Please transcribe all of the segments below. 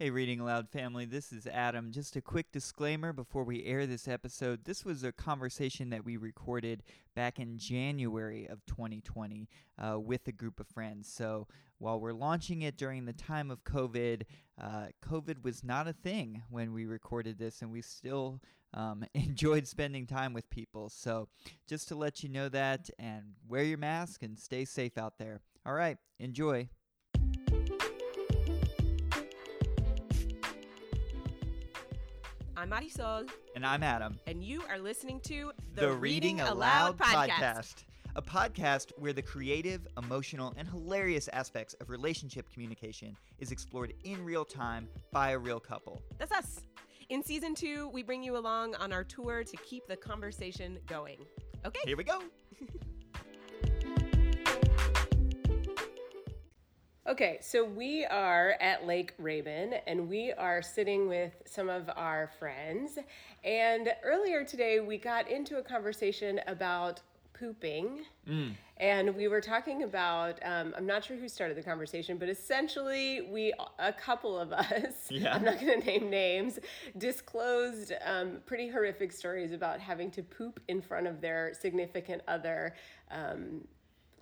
Hey, Reading Aloud family, this is Adam. Just a quick disclaimer before we air this episode. This was a conversation that we recorded back in January of 2020 uh, with a group of friends. So while we're launching it during the time of COVID, uh, COVID was not a thing when we recorded this, and we still um, enjoyed spending time with people. So just to let you know that, and wear your mask and stay safe out there. All right, enjoy. I'm Marisol, And I'm Adam. and you are listening to the, Reading Aloud podcast. A podcast where the creative, emotional, and hilarious aspects of relationship communication is explored in real time by a real couple. That's us. In season two, we bring you along on our tour to keep the conversation going. Okay. Here we go. Okay, so we are at Lake Raven and we are sitting with some of our friends. And earlier today, we got into a conversation about pooping. And we were talking about, um, I'm not sure who started the conversation, but essentially, we, a couple of us, Yeah. I'm not going to name names, disclosed um, pretty horrific stories about having to poop in front of their significant other. Um,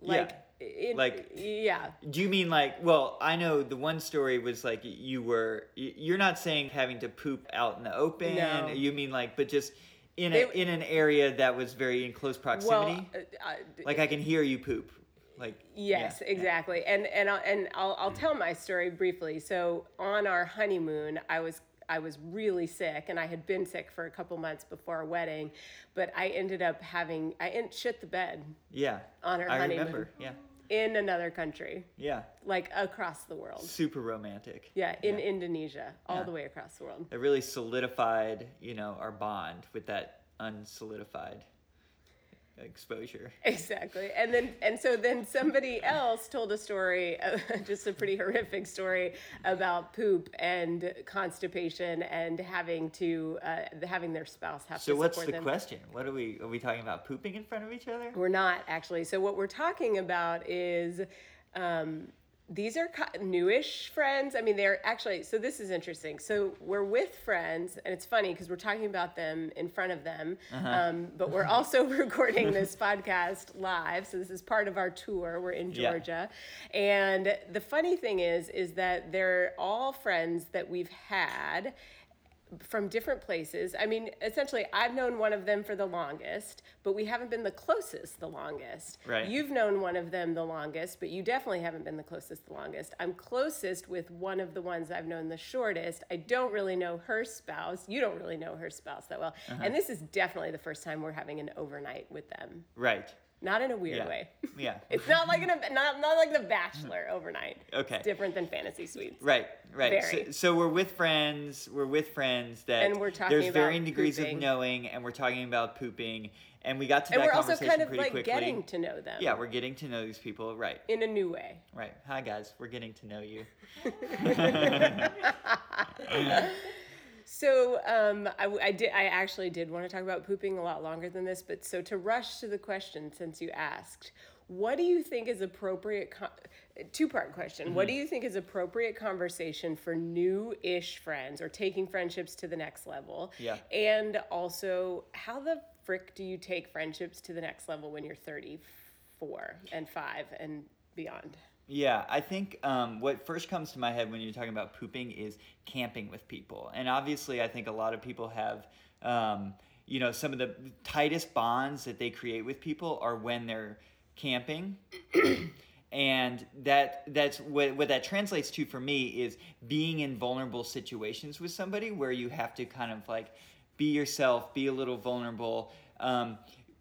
like, Like- yeah, Do you mean like, well, I know the one story was like you were, you're not saying having to poop out in the open. No. You mean like, but just in, a, They- in an area that was very in close proximity? Well, uh, like I can hear you poop. Like, yes, yeah. exactly. And and I'll, and I'll I'll tell my story briefly. So on our honeymoon, I was I was really sick, and I had been sick for a couple months before our wedding, but I ended up having I en- shit the bed Yeah. On our I honeymoon. remember. Yeah. in another country, Yeah. like across the world. Super romantic. Yeah, in Indonesia, all Yeah. the way across the world. It really solidified, you know, our bond with that unsolidified exposure. Exactly. And then and so then somebody else told a story, uh, just a pretty horrific story about poop and constipation and having to uh, having their spouse have So to what's the them. question? What are we are we talking about pooping in front of each other? We're not actually. So what we're talking about is um, these are newish friends. I mean, they're actually. So this is interesting. So we're with friends, and it's funny because we're talking about them in front of them, Uh-huh. um, but we're also recording this podcast live. So this is part of our tour. We're in Yeah. Georgia, and the funny thing is, is that they're all friends that we've had from different places. I mean, essentially, I've known one of them for the longest, but we haven't been the closest the longest. Right. You've known one of them the longest, but you definitely haven't been the closest the longest. I'm closest with one of the ones I've known the shortest. I don't really know her spouse. You don't really know her spouse that well. Uh-huh. And this is definitely the first time we're having an overnight with them. Right. Not in a weird Yeah. way. Yeah. It's not like an not not like the Bachelor overnight. Okay. It's different than fantasy suites. Right, right. So, so we're with friends. We're with friends that And we're talking there's varying degrees pooping. of knowing, and we're talking about pooping. And we got to And that And we're also conversation kind of like quickly. getting to know them. yeah, we're getting to know these people. Right, in a new way. right. Hi guys, we're getting to know you. So um, I, I did. I actually did want to talk about pooping a lot longer than this, but so to rush to the question, since you asked, what do you think is appropriate? Co- Two part question. What do Mm-hmm. you think is appropriate conversation for new-ish friends or taking friendships to the next level? Yeah. And also, how the frick do you take friendships to the next level when you're 34 and five and beyond? Yeah, I think um, what first comes to my head when you're talking about pooping is camping with people, and obviously, I think a lot of people have, um, you know, some of the tightest bonds that they create with people are when they're camping. and that that's what what that translates to for me is being in vulnerable situations with somebody where you have to kind of like be yourself, be a little vulnerable, um,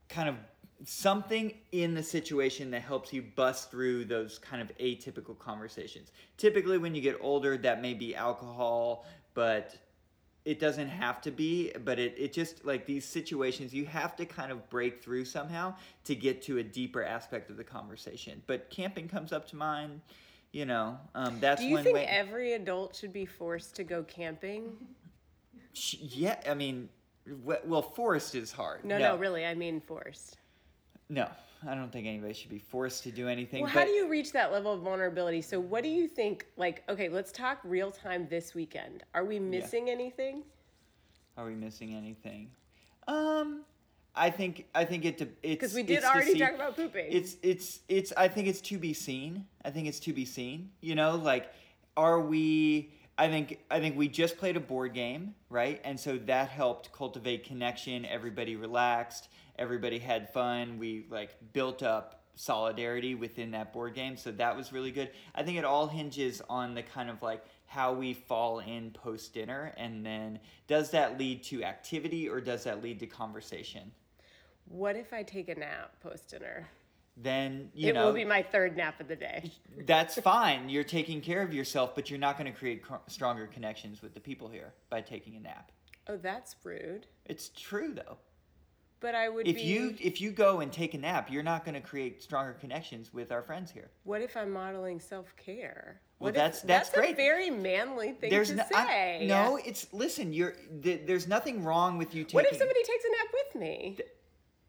kind of something in the situation that helps you bust through those kind of atypical conversations. Typically, when you get older, that may be alcohol, but it doesn't have to be. But it, it just like these situations, you have to kind of break through somehow to get to a deeper aspect of the conversation. But camping comes up to mind. You know, um, that's Do you think every adult should be forced to go camping? Yeah, I mean, well, forest is hard. No, no, really, I mean forced. No, I don't think anybody should be forced to do anything. Well, but how do you reach that level of vulnerability? So, what do you think? Like, okay, let's talk real time this weekend. Are we missing anything? Are we missing anything? Um, I think I think it. de- It's Because we did already see- talk about pooping. It's it's it's. I think it's to be seen. I think it's to be seen. You know, like, are we? I think I think we just played a board game, right? And so that helped cultivate connection. Everybody relaxed. Everybody had fun. We like built up solidarity within that board game. So that was really good. I think it all hinges on the kind of like how we fall in post dinner, and then does that lead to activity or does that lead to conversation? what if I take a nap post dinner? Then you It know will be my third nap of the day. that's fine. You're taking care of yourself, but you're not going to create co- stronger connections with the people here by taking a nap. Oh, that's rude. It's true though. But I would If be. you if you go and take a nap, you're not going to create stronger connections with our friends here. What if I'm modeling self care? Well, what that's- if, that's a great. very manly thing There's to no, I- say. no, it's listen. You're th- there's nothing wrong with you taking. What if somebody takes a nap with me?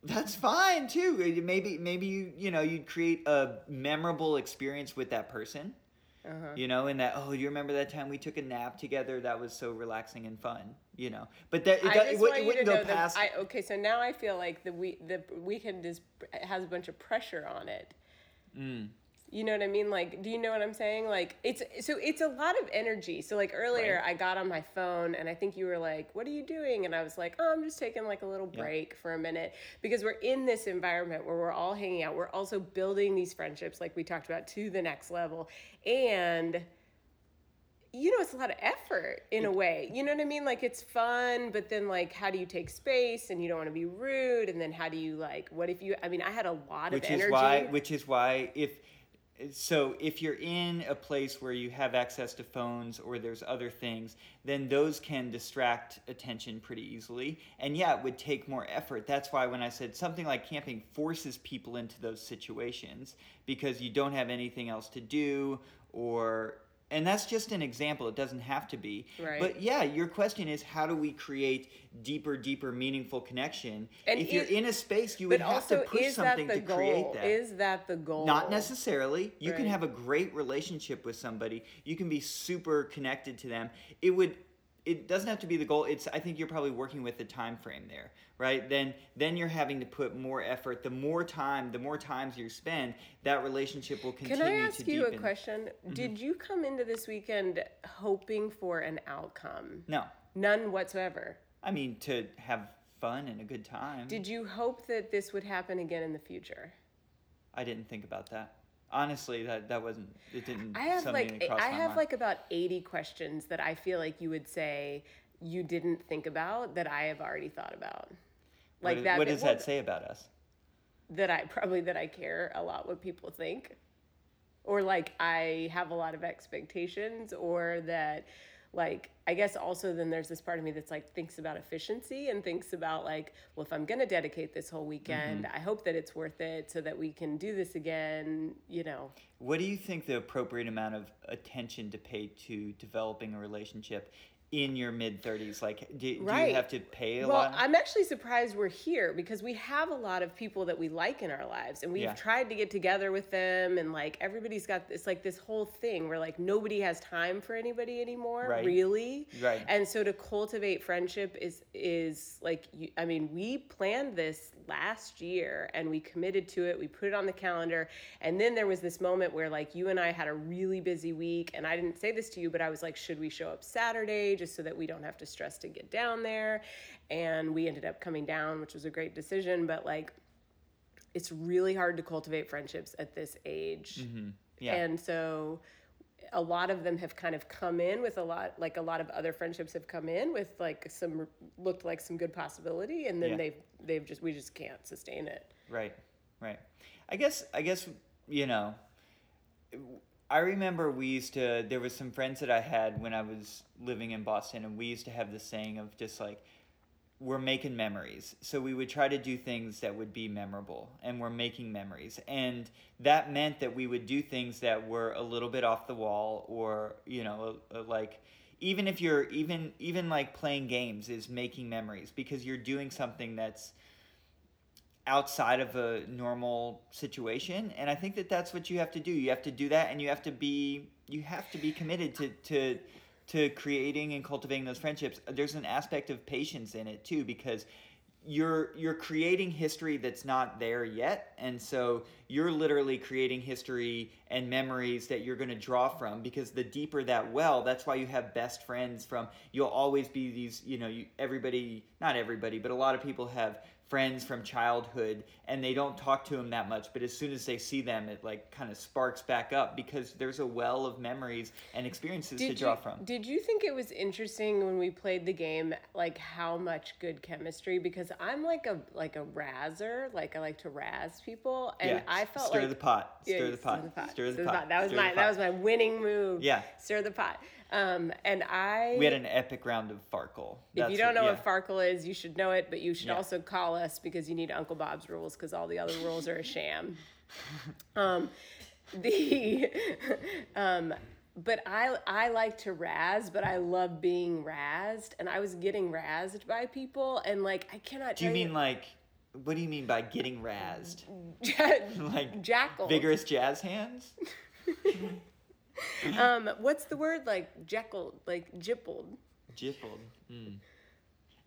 That's fine too. Maybe maybe you you know you'd create a memorable experience with that person. Uh-huh. You know, and that oh, you remember that time we took a nap together? That was so relaxing and fun. You know, but that it, I do- just it, it to wouldn't go past. I okay. So now I feel like the week the weekend is has a bunch of pressure on it. Mm. You know what I mean? Like, do you know what I'm saying? Like, it's so it's a lot of energy. So like earlier, Right. I got on my phone and I think you were like, "What are you doing?" And I was like, "Oh, I'm just taking like a little Yeah. break for a minute because we're in this environment where we're all hanging out. We're also building these friendships, like we talked about, to the next level, and." you know, it's a lot of effort in a way. You know what I mean? Like it's fun, but then like how do you take space and you don't want to be rude and then how do you like what if you I mean, I had a lot which of is energy. why which is why if so if you're in a place where you have access to phones or there's other things then those can distract attention pretty easily. And yeah it would take more effort. That's why when i said something like camping forces people into those situations because you don't have anything else to do or and that's just an example it doesn't have to be Right. but yeah your question is how do we create deeper deeper meaningful connection And if you're in a space you would have to push is something to goal? create that Is that the goal? not necessarily. You can have a great relationship with somebody. You can be super connected to them. It would it doesn't have to be the goal. It's I think you're probably working with the time frame there, right? Then then you're having to put more effort. The more time, the more times you spend, that relationship will continue. Can I ask you deepen. a question? Mm-hmm. Did you come into this weekend hoping for an outcome? No. None whatsoever. I mean to have fun and a good time. Did you hope that this would happen again in the future? I didn't think about that. Honestly, that that wasn't it didn't I have like I have mind. like about 80 questions that I feel like you would say you didn't think about that I have already thought about. what, Like is- that what does well, that say about us? that I probably that I care a lot what people think or like I have a lot of expectations or that like I guess also then there's this part of me that's like thinks about efficiency and thinks about like well if I'm going to dedicate this whole weekend Mm-hmm. I hope that it's worth it so that we can do this again, you know. What do you think the appropriate amount of attention to pay to developing a relationship in your mid 30s? Like, do, do you have to pay a Well, lot? I'm actually surprised we're here because we have a lot of people that we like in our lives and we've Yeah. tried to get together with them and like everybody's got it's like this whole thing where like nobody has time for anybody anymore, Right. really. Right. And so to cultivate friendship is is like you, I mean, we planned this last year and we committed to it. We put it on the calendar and then there was this moment where like you and I had a really busy week and I didn't say this to you, but I was like, should we show up Saturday just so that we don't have to stress to get down there? And we ended up coming down, which was a great decision, but like it's really hard to cultivate friendships at this age. Mm-hmm. yeah. And so a lot of them have kind of come in with a lot like a lot of other friendships have come in with like some looked like some good possibility and then Yeah. they've they've just we just can't sustain it. Right, right. I guess I guess you know. I remember we used to. There was some friends that I had when I was living in Boston, and we used to have this saying of just like, we're making memories. So we would try to do things that would be memorable, and we're making memories, and that meant that we would do things that were a little bit off the wall, or you know, uh, like even if you're even even like playing games is making memories because you're doing something that's outside of a normal situation and i think that that's what you have to do. You have to do that and you have to be you have to be committed to to to creating and cultivating those friendships. There's an aspect of patience in it too because you're you're creating history that's not there yet and so you're literally creating history and memories that you're going to draw from because the deeper that well that's why you have best friends from you'll always be these you know you, everybody not everybody but a lot of people have friends from childhood and they don't talk to them that much but as soon as they see them it like kind of sparks back up because there's a well of memories and experiences Did to draw you, from Did you think it was interesting when we played the game, like how much good chemistry? Because I'm like a like a razzer, like I like to razz people, and yeah I felt stir like the pot Yeah, stir the pot stir the pot. That was stir my that was my winning move. Yeah. stir the pot. Um, and I we had an epic round of farkle If you don't know yeah. what Farkle is, you should know it, but you should Yeah. also call us because you need Uncle Bob's rules because all the other rules are a sham. um, the um, but I I like to razz, but I love being razzed, and I was getting razzed by people, and like I cannot. Do you mean like what do you mean by getting razzed? Like jackal? vigorous jazz hands? Um, what's the word like jekyll, like jippled, Jippled. Mm.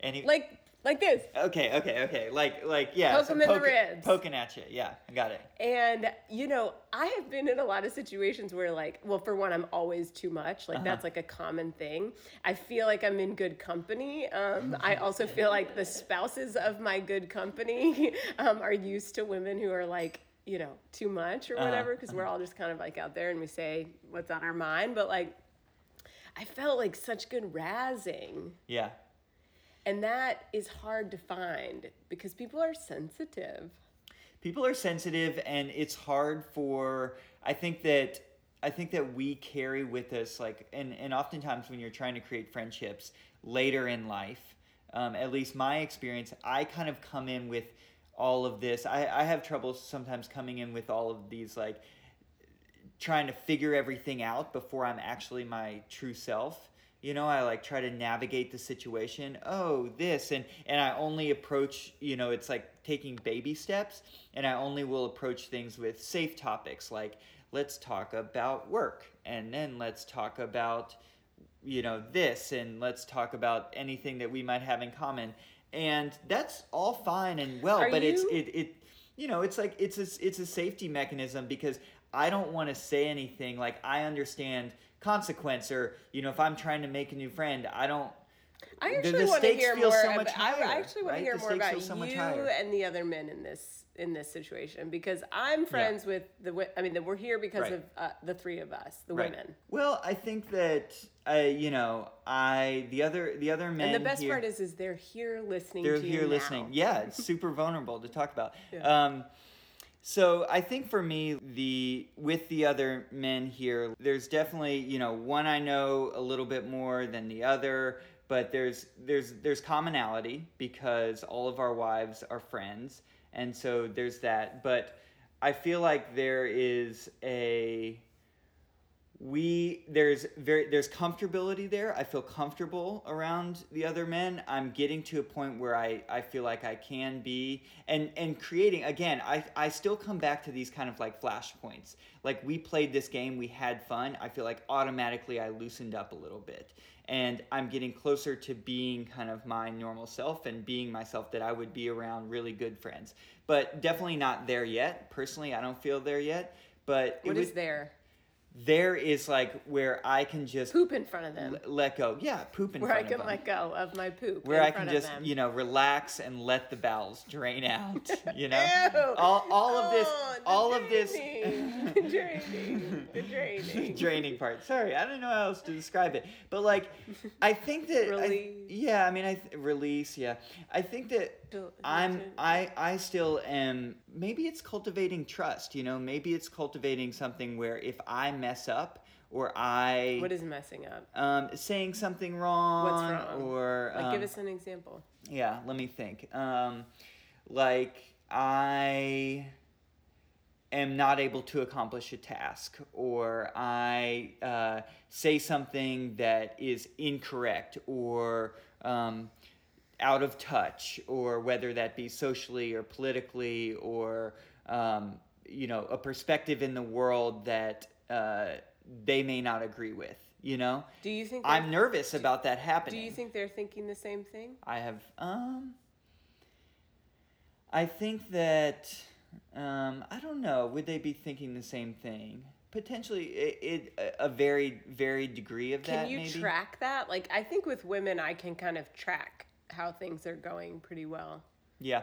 Any like like this. Okay, okay, okay. Like like yeah. Poke 'em in the ribs. Poking at you. Yeah, I got it. And you know, I have been in a lot of situations where like, well, for one, I'm always too much. Like that's like a common thing. I feel like I'm in good company. Um, I also feel like the spouses of my good company um, are used to women who are like, you know, too much or whatever, because we're all just kind of like out there and we say what's on our mind. But like, I felt like such good razzing. Yeah. And that is hard to find because people are sensitive. people are sensitive and it's hard for i think that i think that we carry with us like and and oftentimes when you're trying to create friendships later in life um, at least my experience i kind of come in with all of this. I, I have trouble sometimes coming in with all of these like trying to figure everything out before i'm actually my true self. You know i like try to navigate the situation. Oh this and and i only approach you know it's like taking baby steps and i only will approach things with safe topics like let's talk about work and then let's talk about you know this and let's talk about anything that we might have in common and that's all fine and well Are but it's it, it you know it's like it's a it's a safety mechanism because i don't want to say anything like i understand consequence or you know if i'm trying to make a new friend i don't I actually want to hear more. so ab- much I higher, actually want right? to hear The more about so you higher. and the other men in this in this situation because I'm friends with the. I mean, we're here because Right. of uh, the three of us, the right. women. well i think that i you know i the other the other men And the best here, part is, is they're here listening. they're to you here now. listening. Yeah, it's super vulnerable to talk about. Yeah. Um, so I think for me, the with the other men here, there's definitely you know one I know a little bit more than the other, but there's there's there's commonality because all of our wives are friends, and so there's that. But I feel like there is a we there's very there's comfortability there. I feel comfortable around the other men. I'm getting to a point where i i feel like i can be and and creating again i i still come back to these kind of like flashpoints. Like we played this game we had fun. I feel like automatically i loosened up a little bit and i'm getting closer to being kind of my normal self and being myself that i would be around really good friends but definitely not there yet personally i don't feel there yet but What it is would- there? There is like where I can just Poop in front of them. l- let go. Yeah, poop in Where front of them. Where I can let go of my poop. where I can just them. you know relax and let the bowels drain out. You know, Ew. all all of this, Oh, all of this. draining, the draining, the draining. draining part. Sorry, I don't know how else to describe it. But like, I think that I- yeah, I mean, I th- release. Yeah, I think that I'm I I still am. Maybe it's cultivating trust. You know, maybe it's cultivating something where if I mess up or I What is messing up? um, saying something wrong, What's wrong? or Like, um, give us an example. yeah let me think um, like i am not able to accomplish a task or i uh, say something that is incorrect or um, out of touch, or whether that be socially or politically, or um, you know, a perspective in the world that uh, they may not agree with. You know, Do you think I'm nervous about that happening? Do you think they're thinking the same thing? I have um I think that um I don't know, would they be thinking the same thing? Potentially it, it a very varied degree of that. Can you maybe. track that? Like, I think with women, I can kind of track how things are going pretty well. Yeah.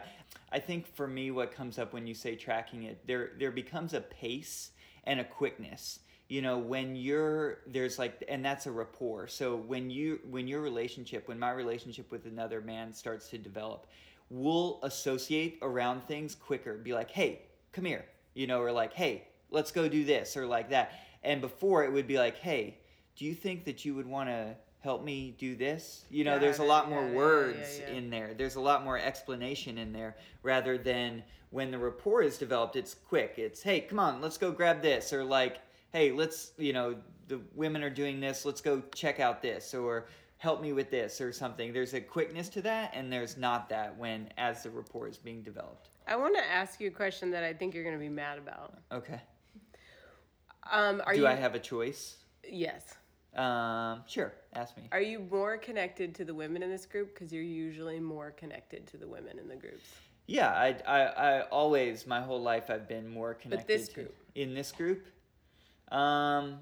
I think for me what comes up when you say tracking it, there there becomes a pace and a quickness. You know, when you're there's like and that's a rapport. So when you when your relationship, when my relationship with another man starts to develop, we'll associate around things quicker. Be like, "Hey, come here." You know, or like, "Hey, let's go do this," or like that. And before it would be like, "Hey, do you think that you would want to help me do this?" You know, Got there's a lot more it, yeah, words yeah, yeah. in there. There's a lot more explanation in there rather than when the rapport is developed, it's quick. It's, hey, come on, let's go grab this. Or like, hey, let's, you know, the women are doing this, let's go check out this. Or help me with this or something. There's a quickness to that, and there's not that when as the rapport is being developed. I want to ask you a question that I think you're going to be mad about. Okay. Um, are Do you? I have a choice? Yes. Um, sure. Ask me. Are you more connected to the women in this group? Because you're usually more connected to the women in the groups. Yeah, I, I, I always, my whole life, I've been more connected But this to group. in this group. Um,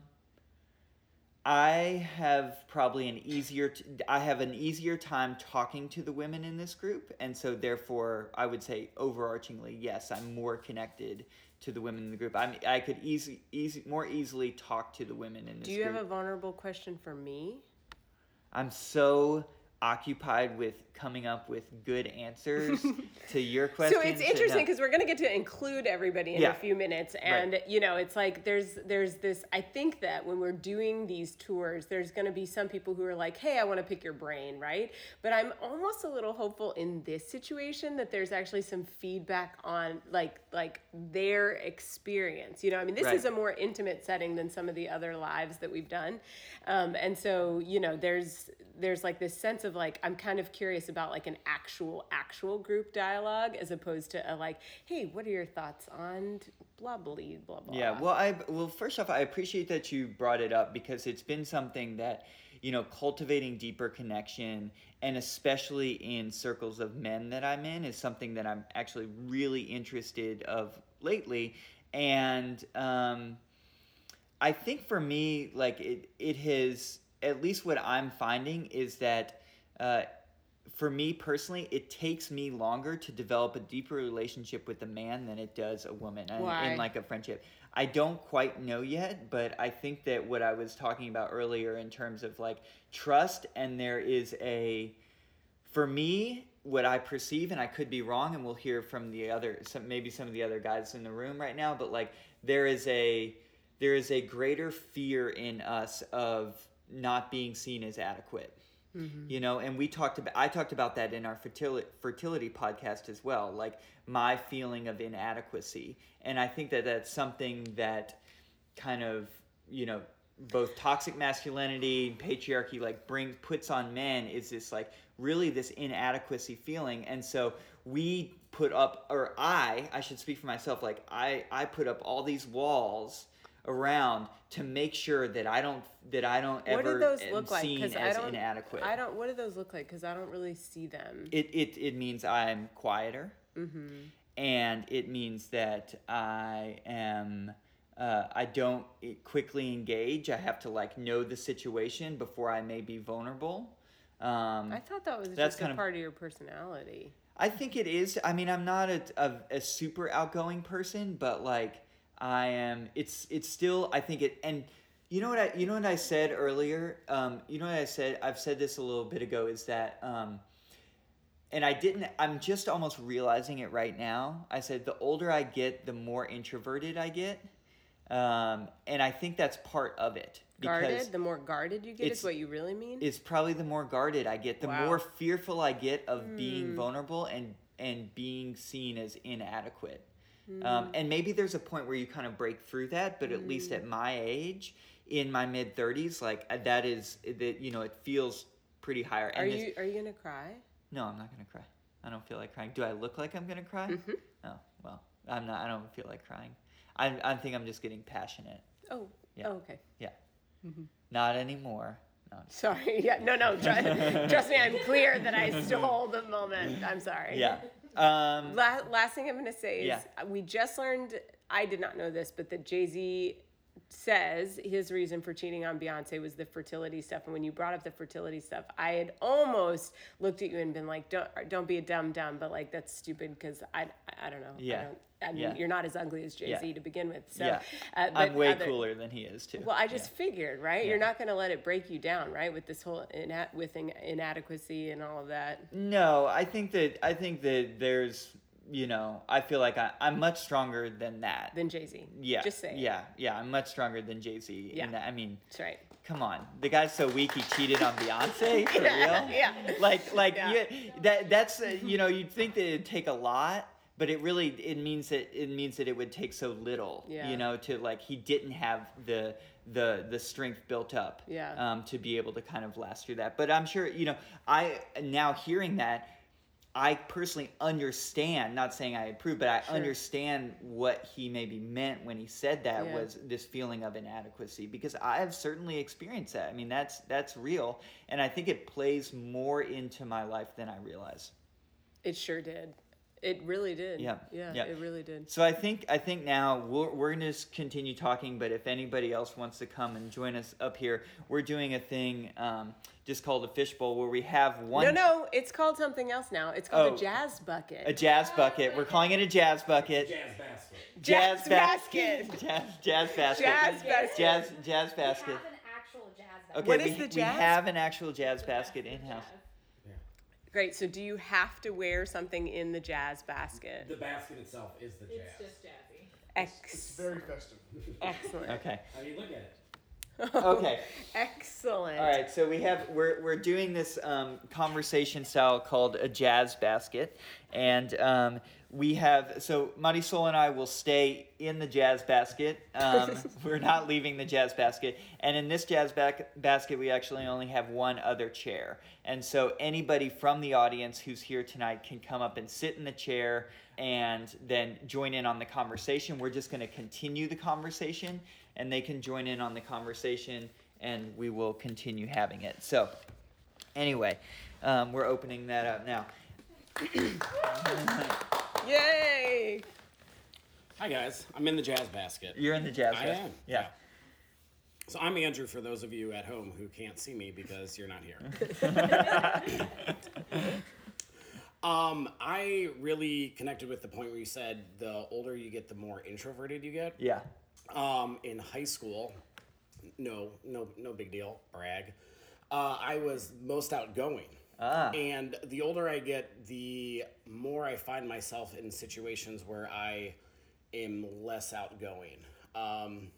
I have probably an easier, t- I have an easier time talking to the women in this group, and so therefore, I would say overarchingly, yes, I'm more connected to the women in the group. I'm, I could easy, easy, more easily talk to the women in this Do you group. have a vulnerable question for me? I'm so occupied with coming up with good answers to your questions. So it's interesting because we're going to get to include everybody in Yeah. a few minutes, and you know, it's like there's there's this. I think that when we're doing these tours, there's going to be some people who are like, "Hey, I want to pick your brain," right? But I'm almost a little hopeful in this situation that there's actually some feedback on like like their experience. You know, I mean, this Right. is a more intimate setting than some of the other lives that we've done, um, and so you know, there's there's like this sense of like I'm kind of curious about like an actual actual group dialogue as opposed to a like, hey, what are your thoughts on blah blah blah blah. Yeah, well, I well, first off, I appreciate that you brought it up because it's been something that you know cultivating deeper connection and especially in circles of men that I'm in is something that I'm actually really interested of lately, and um, I think for me, like it, it has at least what I'm finding is that. Uh, for me personally, it takes me longer to develop a deeper relationship with a man than it does a woman Why? in like a friendship. I don't quite know yet, but I think that what I was talking about earlier in terms of like trust, and there is a, for me, what I perceive, and I could be wrong, and we'll hear from the other, some maybe some of the other guys in the room right now, but like there is a, there is a greater fear in us of not being seen as adequate. Mm-hmm. You know and we talked about i talked about that in our fertility fertility podcast as well like my feeling of inadequacy. And i think that that's something that kind of you know both toxic masculinity and patriarchy like brings puts on men is this like really this inadequacy feeling. And so we put up or i i should speak for myself like i i put up all these walls around to make sure that i don't that i don't what ever those am look like? seen I as don't inadequate I don't. What do those look like? Because I don't really see them. it, it, it means I'm quieter. And it means that I am, uh, I don't quickly engage. I have to like know the situation before I may be vulnerable. Um, I thought that was That's just a kind of- part of your personality. I think it is. I mean, I'm not a, a, a super outgoing person, but like I am. It's it's still. I think it. And you know what I you know what I said earlier. Um, you know what I said. I've said this a little bit ago. Is that um, and I didn't. I'm just almost realizing it right now. I said the older I get, the more introverted I get, um, and I think that's part of it. Guarded. The more guarded you get is what you really mean. It's probably the more guarded I get, the Wow. more fearful I get of being Hmm. vulnerable and and being seen as inadequate. Um, and maybe there's a point where you kind of break through that, but at least Hmm. at my age, in my mid 30s, like uh, that is that you know it feels pretty higher. Are And it's- you Are you gonna cry? No, I'm not gonna cry. I don't feel like crying. Do I look like I'm gonna cry? Mm-hmm. Oh well, I'm not. I don't feel like crying. I I think I'm just getting passionate. Oh, Yeah. oh, okay. Yeah. Not anymore. No. Sorry. Yeah, no, no. Trust, trust me, I'm clear that I stole the moment. I'm sorry. Yeah. Um, La- last thing I'm going to say is Yeah. we just learned, I did not know this, but that Jay Z says his reason for cheating on Beyonce was the fertility stuff. And when you brought up the fertility stuff, I had almost looked at you and been like, don't, don't be a dumb dumb, but like, that's stupid because I, I, don't know. Yeah. I, don't, I mean, Yeah. you're not as ugly as Jay Z Yeah. to begin with. So, yeah. uh, I'm way other- cooler than he is too. Well, I just figured, right? You're not going to let it break you down, right? With this whole ina- with in- inadequacy and all of that. No, I think that I think that there's you know I feel like I, I'm much stronger than that. Than Jay Z. yeah. Just say. it. Yeah. Yeah. I'm much stronger than Jay Z. Yeah. I mean, That's right. come on, the guy's so weak he cheated on Beyonce for real. yeah. Like like Yeah. you, that that's uh, you know you'd think that it'd take a lot. But it really it means that it means that it would take so little, Yeah. you know, to like he didn't have the the the strength built up, Yeah. um, to be able to kind of last through that. But I'm sure, you know, I now hearing that, I personally understand, not saying I approve, but I Sure. understand what he maybe meant when he said that Yeah. was this feeling of inadequacy because I have certainly experienced that. I mean, that's that's real, and I think it plays more into my life than I realize. It sure did. It really did. Yeah, Yeah, yeah. it really did. So I think I think now we're, we're going to continue talking, but if anybody else wants to come and join us up here, we're doing a thing um, just called a fishbowl where we have one No, no, it's called something else now. It's called Oh. a jazz bucket. a jazz bucket. We're calling it a jazz bucket. Jazz basket. Jazz, Jazz basket. basket. jazz, jazz basket. Jazz basket. Jazz jazz We have an actual jazz basket. Okay, What we, is the we have an actual jazz basket in house. Great. So, do you have to wear something in the jazz basket? The basket itself is the jazz. It's just jazzy. Ex- Very festive. excellent. Okay. I mean, look at it. Okay. Excellent. All right, so we have we're we're doing this um, conversation style called a jazz basket, and um, we have so Marisol and I will stay in the jazz basket. Um, we're not leaving the jazz basket, and in this jazz back, basket we actually only have one other chair, and so anybody from the audience who's here tonight can come up and sit in the chair and then join in on the conversation. We're just going to continue the conversation, and they can join in on the conversation, and we will continue having it. So, anyway, um, we're opening that up now. Yay! Hi guys, I'm in the jazz basket. You're in the jazz. I basket. am. Yeah. So I'm Andrew for those of you at home who can't see me because you're not here. um, I really connected with the point where you said the older you get, the more introverted you get. Yeah. Um, in high school, no, no, no big deal. Brag. Uh, I was most outgoing. Ah. And the older I get, the more I find myself in situations where I am less outgoing. Um,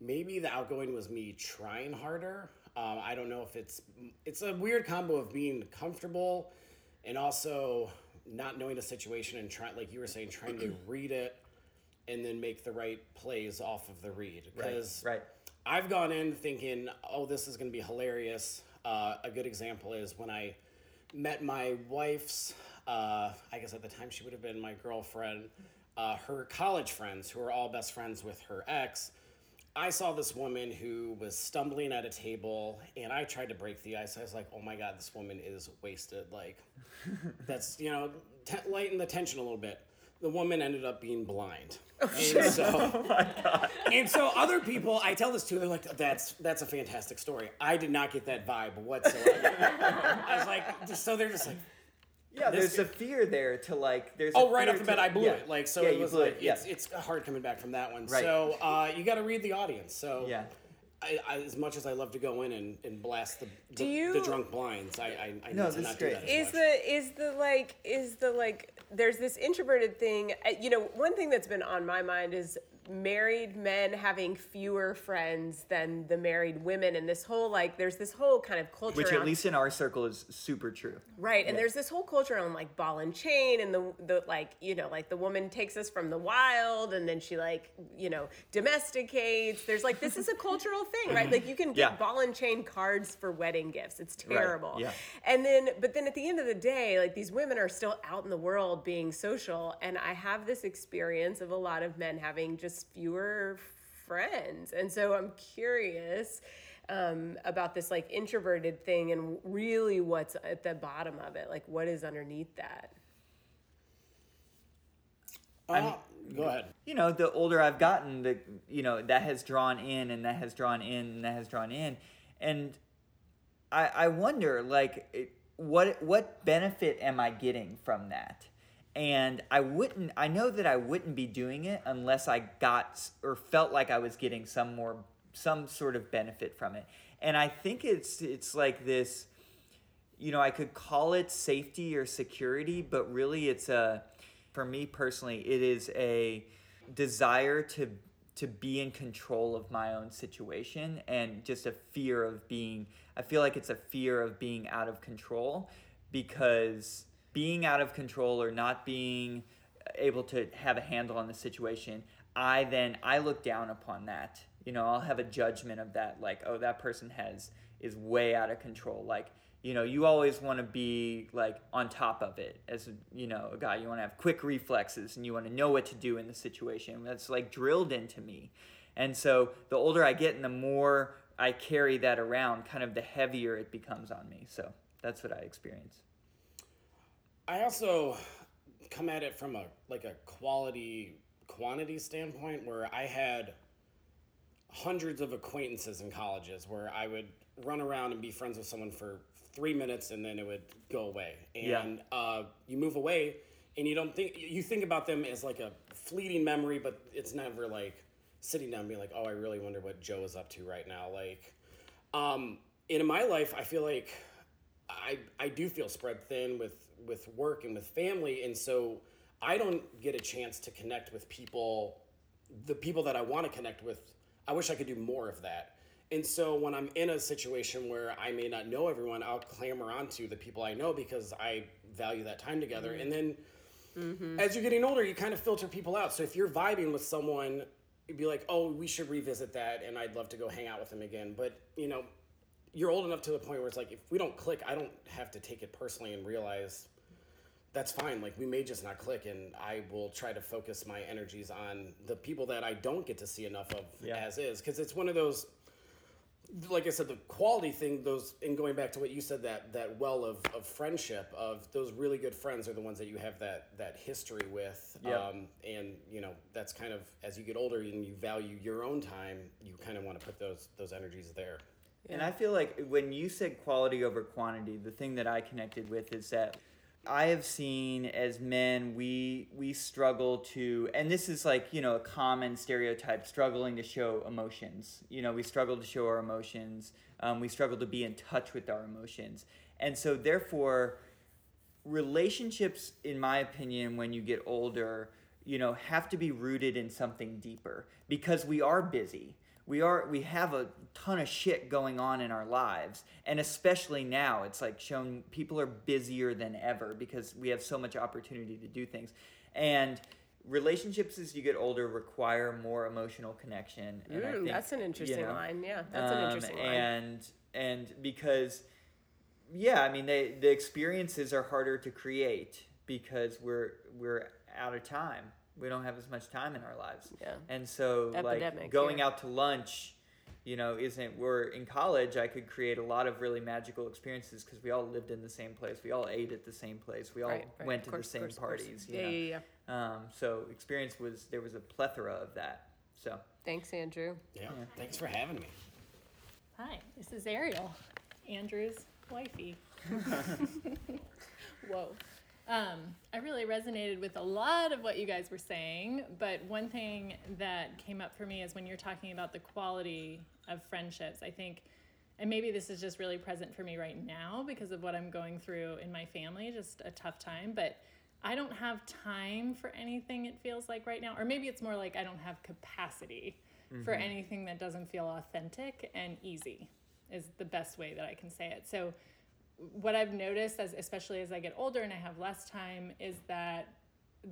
maybe the outgoing was me trying harder. Um, I don't know if it's it's a weird combo of being comfortable and also not knowing the situation and trying, like you were saying, trying to read it and then make the right plays off of the read. Right. Because Right. I've gone in thinking, oh, this is going to be hilarious. Uh, a good example is when I met my wife's, uh, I guess at the time she would have been my girlfriend, uh, her college friends who are all best friends with her ex. I saw this woman who was stumbling at a table, and I tried to break the ice. I was like, "Oh my god, this woman is wasted." Like, that's you know, t- lighten the tension a little bit. The woman ended up being blind, Oh, and so, and so other people, I tell this to, they're like, "That's that's a fantastic story." I did not get that vibe whatsoever. I was like, just, so they're just like, Yeah. There's a fear there to like. There's. a Oh, right off the bat, I blew yeah. it. Like so, Yeah, it was like it, yeah. it's it's hard coming back from that one. Right. So uh, you got to read the audience. So Yeah. I, I, as much as I love to go in and, and blast the the, you- the drunk blinds, I I, I No, need to not is do great. that as is much. the is the like is the like there's this introverted thing uh, you know one thing that's been on my mind is married men having fewer friends than the married women and this whole like there's this whole kind of culture Which, at on- least in our circle, is super true. Right, and there's this whole culture on like ball and chain, and the the like you know like the woman takes us from the wild, and then she like you know domesticates. There's like this is a cultural thing, right? Like you can get Yeah. ball and chain cards for wedding gifts. It's Right, terrible. yeah. And then, but then at the end of the day, like these women are still out in the world being social, and I have this experience of a lot of men having just fewer friends, and so I'm curious um, about this like introverted thing and really what's at the bottom of it, like what is underneath that. Uh, go ahead. you know, the older I've gotten, the you know that has drawn in and that has drawn in and that has drawn in, and I I wonder like it- what what benefit am I getting from that? And I wouldn't. I know that I wouldn't be doing it unless I got or felt like I was getting some more some sort of benefit from it. And I think it's it's like this you know, I could call it safety or security, but really it's a, for me personally, it is a desire to to be in control of my own situation and just a fear of being I feel like it's a fear of being out of control because being out of control or not being able to have a handle on the situation, I then I look down upon that. You know, I'll have a judgment of that like, oh, that person has is way out of control. Like, you know, you always want to be like on top of it as you know, a guy. You want to have quick reflexes and you want to know what to do in the situation. That's like drilled into me. And so the older I get and the more I carry that around, kind of the heavier it becomes on me. So that's what I experience. I also come at it from a like a quality quantity standpoint where I had hundreds of acquaintances in colleges where I would run around and be friends with someone for three minutes and then it would go away. Yeah. And uh, you move away and you don't think you think about them as like a fleeting memory, but it's never like sitting down and being like, oh, I really wonder what Joe is up to right now. Like, um, in my life, I feel like I I do feel spread thin with with work and with family, and so I don't get a chance to connect with people, the people that I want to connect with. I wish I could do more of that. And so when I'm in a situation where I may not know everyone, I'll clamor onto the people I know because I value that time together. Mm-hmm. And then mm-hmm. as you're getting older, you kind of filter people out. So if you're vibing with someone, you'd be like, oh, we should revisit that, and I'd love to go hang out with them again. But you know, you're old enough to the point where it's like, if we don't click, I don't have to take it personally and realize that's fine. Like we may just not click, and I will try to focus my energies on the people that I don't get to see enough of Yeah. as is, because it's one of those. Like I said, the quality thing, those, and going back to what you said, that that well of, of friendship, of those really good friends are the ones that you have that that history with. Yeah. Um, and you know, that's kind of as you get older and you value your own time, you kind of want to put those those energies there. And I feel like when you said quality over quantity, the thing that I connected with is that I have seen as men we we struggle to and this is like, you know, a common stereotype struggling to show emotions. You know, we struggle to show our emotions. Um, we struggle to be in touch with our emotions. And so therefore relationships in my opinion when you get older you know have to be rooted in something deeper because we are busy we are we have a ton of shit going on in our lives and especially now it's like shown people are busier than ever because we have so much opportunity to do things and relationships as you get older require more emotional connection and I Mm, think, that's an you interesting know, line. Yeah, that's an um, interesting line. and and because yeah i mean they the experiences are harder to create because we're we're out of time we don't have as much time in our lives Yeah. and so Epidemic, like going yeah. out to lunch you know isn't we're in college i could create a lot of really magical experiences because we all lived in the same place we all ate at the same place we all Right, right, went of to course, the same course, of course. parties you Yeah, know? yeah, yeah. um so experience was there was a plethora of that so Thanks, Andrew. Yeah. Thanks for having me. Hi, this is Ariel, Andrew's wifey. Whoa. Um, I really resonated with a lot of what you guys were saying, but one thing that came up for me is when you're talking about the quality of friendships. I think, and maybe this is just really present for me right now because of what I'm going through in my family, just a tough time, but I don't have time for anything it feels like right now. Or maybe it's more like I don't have capacity for anything that doesn't feel authentic and easy, is the best way that I can say it. So, what I've noticed, as especially as I get older and I have less time, is that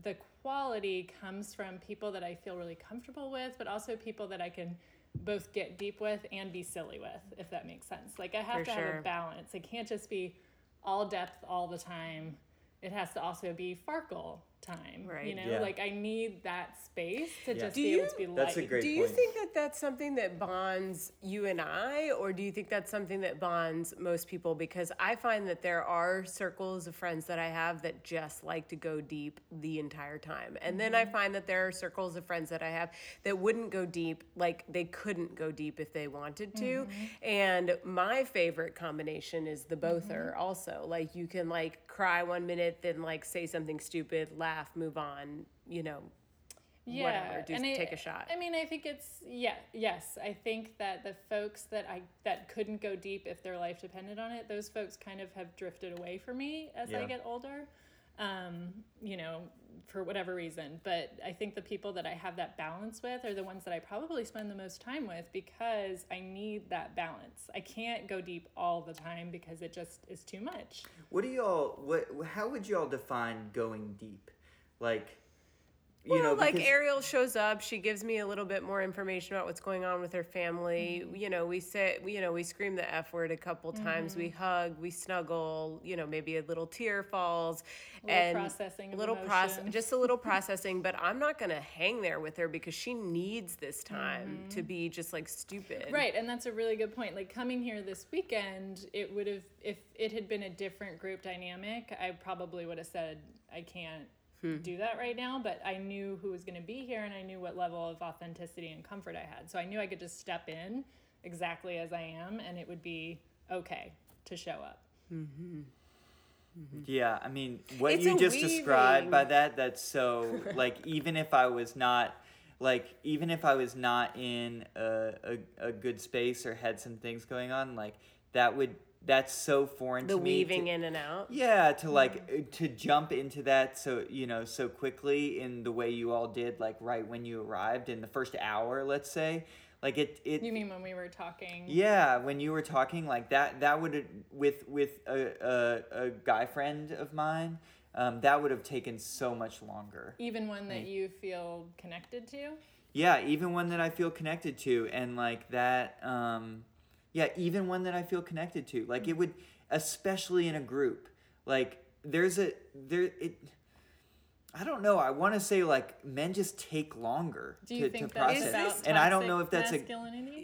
the quality comes from people that I feel really comfortable with, but also people that I can both get deep with and be silly with, if that makes sense. Like I have For to have a balance. It can't just be all depth all the time. It has to also be Farkle time. Right. You know, Yeah. like I need that space to Yeah. just Do be able to be That's a light. great Do you point. think that that's something that bonds you and I, or do you think that's something that bonds most people? Because I find that there are circles of friends that I have that just like to go deep the entire time. And then I mm-hmm. find that there are circles of friends that I have that wouldn't go deep, like they couldn't go deep if they wanted to. Mm-hmm. And my favorite combination is the bother mm-hmm. also. Like you can like cry one minute, then like say something stupid, laugh, move on, you know, whatever, do and take a shot. I mean, I think it's yeah, yes. I think that the folks that I that couldn't go deep if their life depended on it, those folks kind of have drifted away from me as I get older. Um, you know, for whatever reason. But I think the people that I have that balance with are the ones that I probably spend the most time with because I need that balance. I can't go deep all the time because it just is too much. What do y'all? What? How would y'all define going deep? Like, you well, know, like because- Ariel shows up, she gives me a little bit more information about what's going on with her family. Mm-hmm. You know, we say, you know, we scream the F word a couple times. We Mm-hmm. hug, we snuggle. You know, maybe a little tear falls, little and processing a little process, just a little processing. But I'm not gonna hang there with her because she needs this time to be just like stupid. Mm-hmm. Right, and that's a really good point. Like coming here this weekend, it would have if it had been a different group dynamic, I probably would have said I can't Hmm. do that right now, but I knew who was going to be here and I knew what level of authenticity and comfort I had. So I knew I could just step in exactly as I am and it would be okay to show up. Mm-hmm. Mm-hmm. Yeah, I mean, what It's you a just described by that, that's so like even if I was not like even if I was not in a, a, a good space or had some things going on, like that would that's so foreign The to me. to- weaving in and out. Yeah, to like uh, to jump into that so you know so quickly in the way you all did, like right when you arrived in the first hour, let's say, like it it You mean when we were talking? yeah, when you were talking like that, that would with with a a, a guy friend of mine, um, that would have taken so much longer. Even one that you feel connected to? Yeah, even one that I feel connected to, and like that. Um, yeah, even one that I feel connected to. Like it mm. would, especially in a group. Like there's a there it. I don't know. I want to say like men just take longer Do you to, think to process, and I don't know if that's a?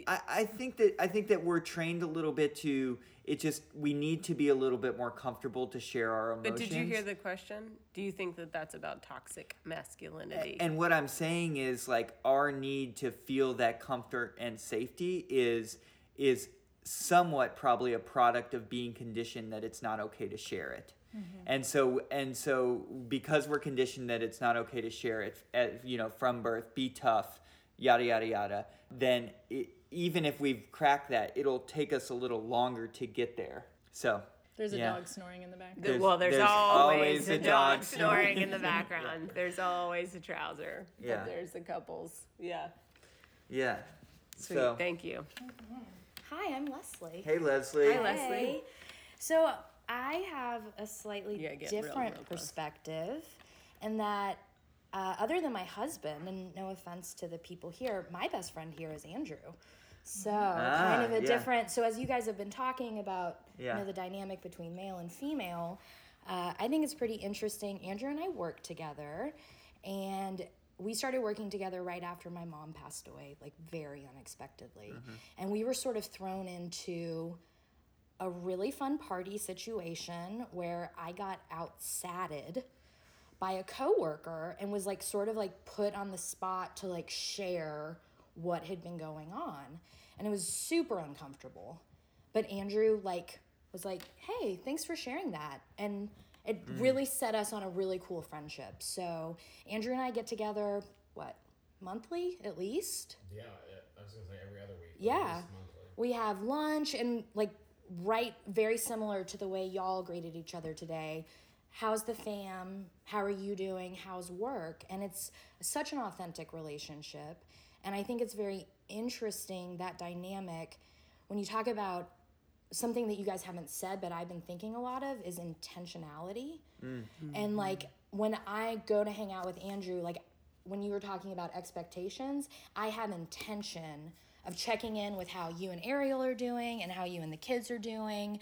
I, I think that I think that we're trained a little bit to it just we need to be a little bit more comfortable to share our emotions. But did you hear the question? Do you think that that's about toxic masculinity? And what I'm saying is like our need to feel that comfort and safety is is somewhat probably a product of being conditioned that it's not okay to share it. Mm-hmm. And so and so because we're conditioned that it's not okay to share it at, you know from birth, be tough, yada yada yada, then it, even if we've cracked that, it'll take us a little longer to get there. So There's a yeah. dog snoring in the back. The- There's- well, there's, there's always, always a a dog dog snoring snoring. in the background. There's always a trouser. but Yeah. there's the couples. Yeah. yeah. Sweet. So Thank you. Hi, I'm Leslie. hey Leslie. Hi, Leslie. So I have a slightly Yeah, get real, different real close. perspective, in that uh, other than my husband, and no offense to the people here, my best friend here is Andrew. So kind of Ah, a yeah. different. So as you guys have been talking about, Yeah. you know, the dynamic between male and female, uh, I think it's pretty interesting. Andrew and I work together, and we started working together right after my mom passed away, like very unexpectedly, mm-hmm. and we were sort of thrown into a really fun party situation where I got outsatted by a coworker and was like sort of like put on the spot to like share what had been going on. And it was super uncomfortable. But Andrew like was like, "Hey, thanks for sharing that." And it mm. really set us on a really cool friendship. So, Andrew and I get together what, monthly at least? Yeah, I was gonna say every other week. Yeah. We have lunch and like right very similar to the way y'all greeted each other today. how's the fam? How are you doing? How's work? And it's such an authentic relationship. And I think it's very interesting that dynamic when you talk about something that you guys haven't said, but I've been thinking a lot of is intentionality. Mm. And mm-hmm. like when I go to hang out with Andrew, like when you were talking about expectations, I have intention of checking in with how you and Ariel are doing and how you and the kids are doing.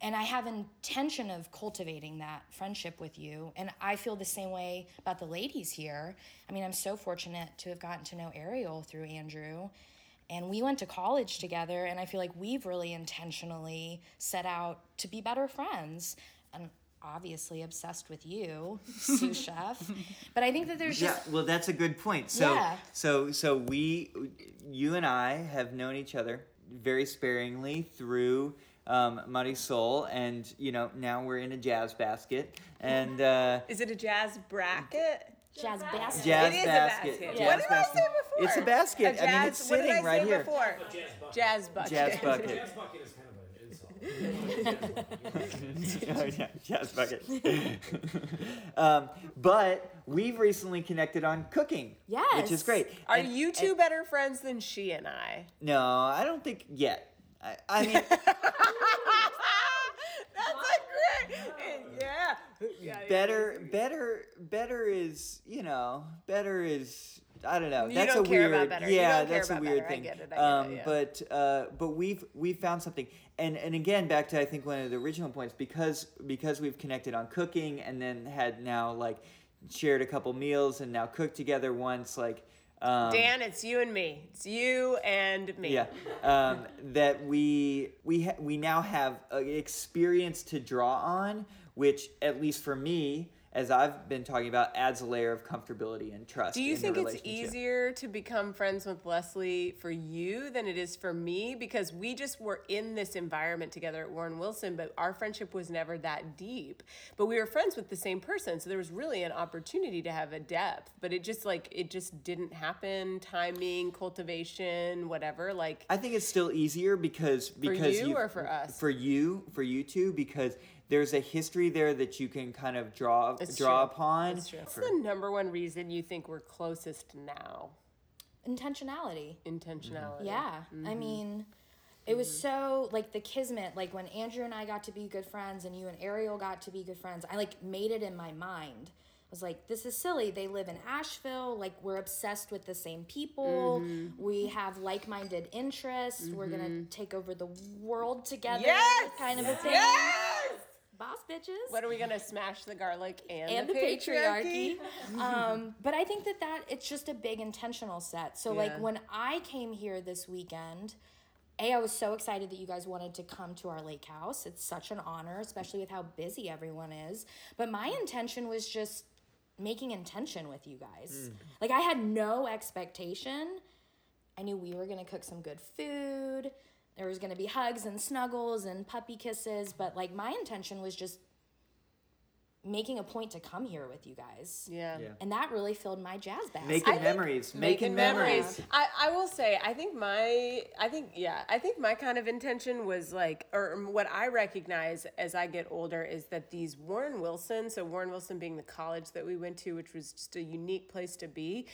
And I have intention of cultivating that friendship with you. And I feel the same way about the ladies here. I mean, I'm so fortunate to have gotten to know Ariel through Andrew. And we went to college together, and I feel like we've really intentionally set out to be better friends. And obviously obsessed with you, sous chef. But I think that there's just Yeah, well, that's a good point. So, Yeah. so, so we, you and I have known each other very sparingly through um, Muddy Soul, and you know now we're in a jazz basket, and uh, Is it a jazz bracket? Jazz basket. jazz It is a basket. basket. jazz What did I say before? It's a basket. A I mean, jazz- it's what did sitting I right say here. Before? Jazz bucket. Jazz bucket. Jazz bucket is kind of an insult. oh yeah, jazz bucket. um, but we've recently connected on cooking, Yes. which is great. Are And- you two better friends than she and I? No, I don't think yet. I, I mean, That's a great. Yeah. Yeah. yeah, better, better, better is you know, better is I don't know. You that's don't a weird. Yeah, that's a weird better. Thing. it, get it, um, yeah. But uh, but we've we've found something, and and again back to I think one of the original points because because we've connected on cooking and then had now like shared a couple meals and now cooked together once like. Um, Dan, it's you and me. It's you and me. yeah, um, that we we ha- we now have an experience to draw on, which at least for me, as I've been talking about, adds a layer of comfortability and trust. Do you think it's easier to become friends with Leslie for you than it is for me? Because we just were in this environment together at Warren Wilson, but our friendship was never that deep. But we were friends with the same person, so there was really an opportunity to have a depth. But it just like it just didn't happen. Timing, cultivation, whatever. Like I think it's still easier because because you you- or for us? For you, for you two, because there's a history there that you can kind of draw It's draw true. upon. That's true. What's the number one reason you think we're closest now? Intentionality. Intentionality. Yeah. I mm-hmm. mean, it was so like the kismet, like when Andrew and I got to be good friends and you and Ariel got to be good friends, I like made it in my mind. I was like, this is silly. They live in Asheville. Like, we're obsessed with the same people. Mm-hmm. We have like minded interests. We're going to mm-hmm. take over the world together. Yes! Kind of a thing. Yes! Boss bitches. What are we gonna smash the garlic and, and the, the patriarchy? patriarchy. um, but I think that that it's just a big intentional set. So like when I came here this weekend, a I was so excited that you guys wanted to come to our lake house. It's such an honor, especially with how busy everyone is. But my intention was just making intention with you guys. Like I had no expectation. I knew we were gonna cook some good food. There was gonna be hugs and snuggles and puppy kisses, but like my intention was just making a point to come here with you guys. Yeah. Yeah. And that really filled my jazz basket. Making think memories, making, memories. I, I will say, I think my, I think, yeah, I think my kind of intention was like, or um, what I recognize as I get older is that these Warren Wilson, so Warren Wilson being the college that we went to, which was just a unique place to be,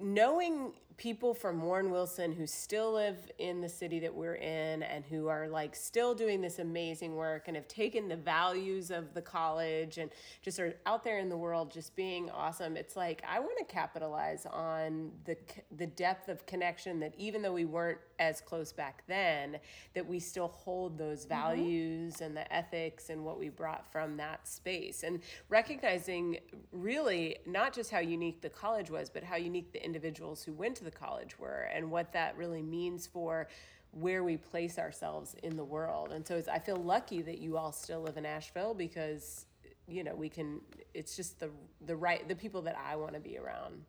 knowing people from Warren Wilson who still live in the city that we're in and who are like still doing this amazing work and have taken the values of the college and just are out there in the world just being awesome. It's like I want to capitalize on the the depth of connection that even though we weren't as close back then, that we still hold those mm-hmm. values and the ethics and what we brought from that space and recognizing really not just how unique the college was, but how unique the individuals who went to the college were and what that really means for where we place ourselves in the world. And so it's, I feel lucky that you all still live in Asheville because you know, we can it's just the the right the people that I want to be around.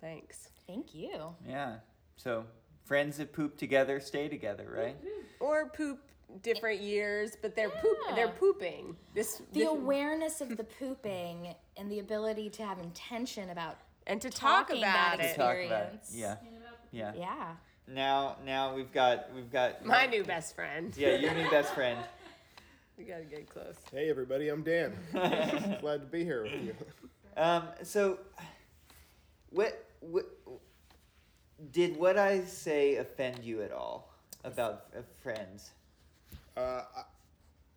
Thanks. Thank you. Yeah. So friends that poop together stay together, right? Mm-hmm. Or poop different years, but they're poop they're pooping. This, The this awareness of the pooping and the ability to have intention about and to talk about that it. Talk about it. Experience. Yeah. Yeah. yeah. Now now we've got we've got My new best friend. Yeah, your new best friend. You gotta get close. Hey everybody, I'm Dan. Glad to be here with you. Um, so, what, what did what I say offend you at all about uh, friends? Uh, I,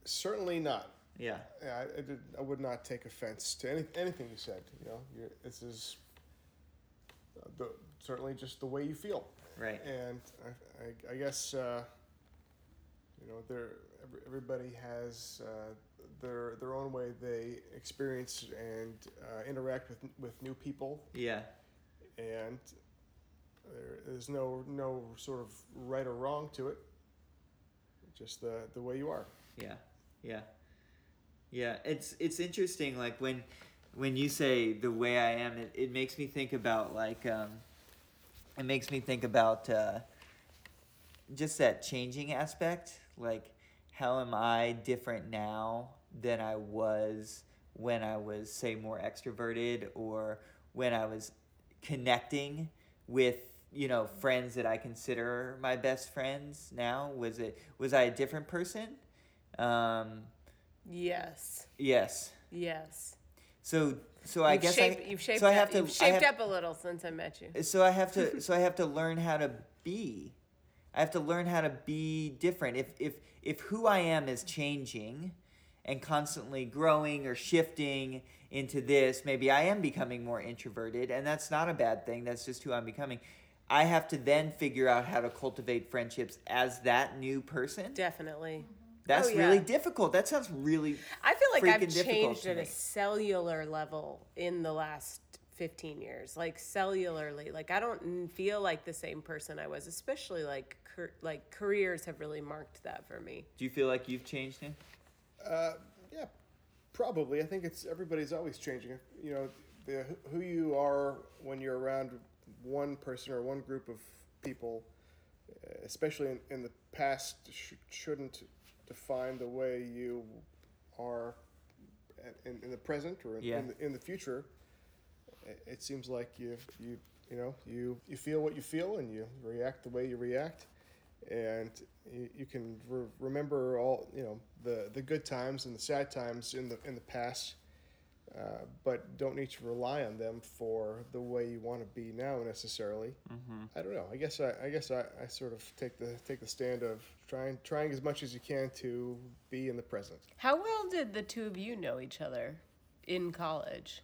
certainly not. Yeah. Yeah, I, I, did, I would not take offense to any, anything you said. You know, you this is the, certainly just the way you feel, Right. and I, I, I guess uh, you know there every, everybody has uh, their their own way they experience and uh, interact with with new people, Yeah. and there is no no sort of right or wrong to it. Just the the way you are. Yeah, yeah, yeah. It's it's interesting. Like when when you say the way I am, it, it makes me think about like um, it makes me think about uh, just that changing aspect. Like how am I different now than I was when I was say more extroverted or when I was connecting with you know friends that I consider my best friends now was it was I a different person um Yes. yes Yes. So so I You've guess shaped, I you've shaped so I up, to you've shaped have, up a little since I met you. so I have to so I have to learn how to be. I have to learn how to be different. If if if who I am is changing and constantly growing or shifting into this maybe I am becoming more introverted and that's not a bad thing. That's just who I'm becoming. I have to then figure out how to cultivate friendships as that new person. Definitely. That's Oh, yeah. really difficult that sounds really I feel like I've freaking changed at a cellular level in the last 15 years. Like cellularly, like I don't feel like the same person I was, especially like car- like careers have really marked that for me. do you feel like you've changed him Uh, yeah, probably. I think it's everybody's always changing. You know, the who you are when you're around one person or one group of people, uh, especially in, in the past, sh- shouldn't define the way you are at- in, in the present or in, Yeah. in, the, in the future. It, it seems like you you you know you you feel what you feel and you react the way you react and you, you can re- remember all you know the the good times and the sad times in the in the past, uh, but don't need to rely on them for the way you want to be now necessarily. mm-hmm. I don't know. I guess I, I guess I, I sort of take the take the stand of trying trying as much as you can to be in the present. How well did the two of you know each other in college?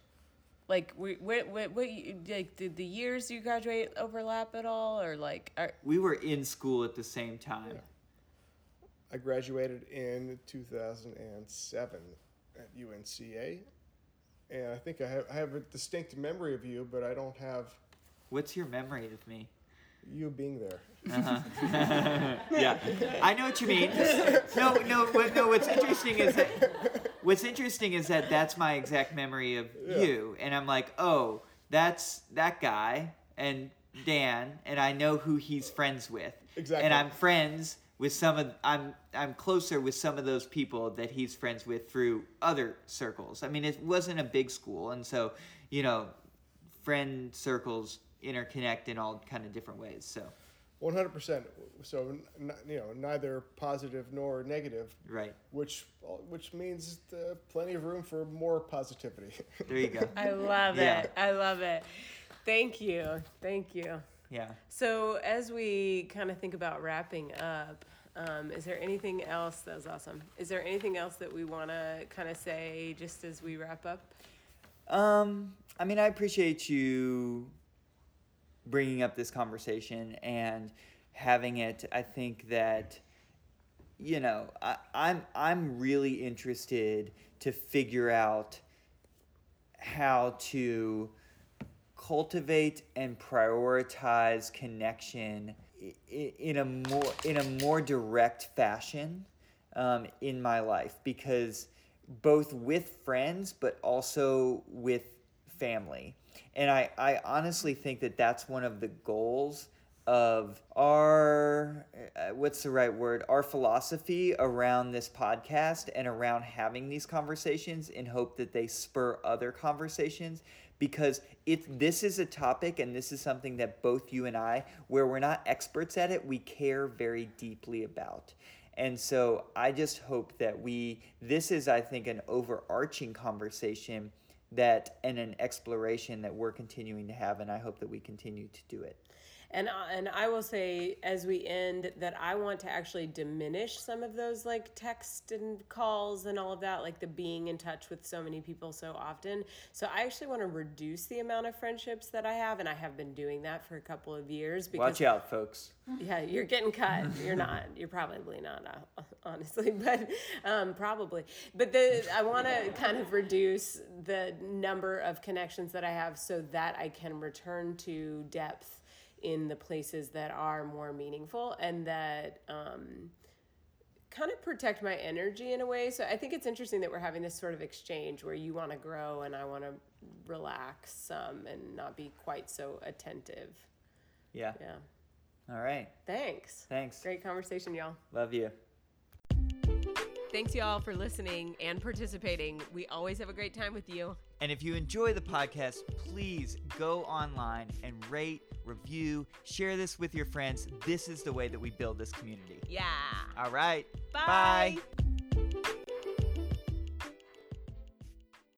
Like, we, what, what, what, like, did the years you graduate overlap at all, or like, are, we were in school at the same time Yeah. I graduated in 2007 at UNCA, and I think I have, I have a distinct memory of you, but I don't have what's your memory of me you being there. Uh-huh. yeah, I know what you mean. No, no, what, no. What's interesting is that what's interesting is that that's my exact memory of Yeah. you, and I'm like, oh, that's that guy and Dan, and I know who he's friends with, Exactly. and I'm friends with some of I'm I'm closer with some of those people that he's friends with through other circles. I mean, it wasn't a big school, and so you know, friend circles interconnect in all kind of different ways. So. One hundred percent. So n- you know, neither positive nor negative, Right. which which means uh, plenty of room for more positivity. There you go. I love Yeah. it. I love it. Thank you. Thank you. Yeah. So, as we kind of think about wrapping up, um, is there anything else that was awesome? Is there anything else that we want to kind of say just as we wrap up? Um, I mean, I appreciate you bringing up this conversation and having it. I think that you know, I, I'm I'm really interested to figure out how to cultivate and prioritize connection in a more in a more direct fashion um, in my life because both with friends but also with family. And I, I honestly think that that's one of the goals of our uh, what's the right word? Our philosophy around this podcast and around having these conversations in hope that they spur other conversations because it this is a topic and this is something that both you and I where we're not experts at it we care very deeply about And so I just hope that we, this is, I think, an overarching conversation that and an exploration that we're continuing to have. And I hope that we continue to do it. And uh, and I will say as we end that I want to actually diminish some of those like text and calls and all of that, like the being in touch with so many people so often. So I actually want to reduce the amount of friendships that I have, and I have been doing that for a couple of years. Because Watch out, folks. yeah, you're getting cut. You're not. You're probably not, uh, honestly, but um, probably. But the I want to kind of reduce the number of connections that I have so that I can return to depth in the places that are more meaningful and that um, kind of protect my energy in a way. So I think it's interesting that we're having this sort of exchange where you want to grow and I want to relax some and not be quite so attentive. Yeah. Yeah. All right. Thanks. Thanks. Great conversation, y'all. Love you. Thanks, y'all, for listening and participating. We always have a great time with you. And if you enjoy the podcast, please go online and rate, review, share this with your friends. This is the way that we build this community. Yeah. All right. Bye. Bye.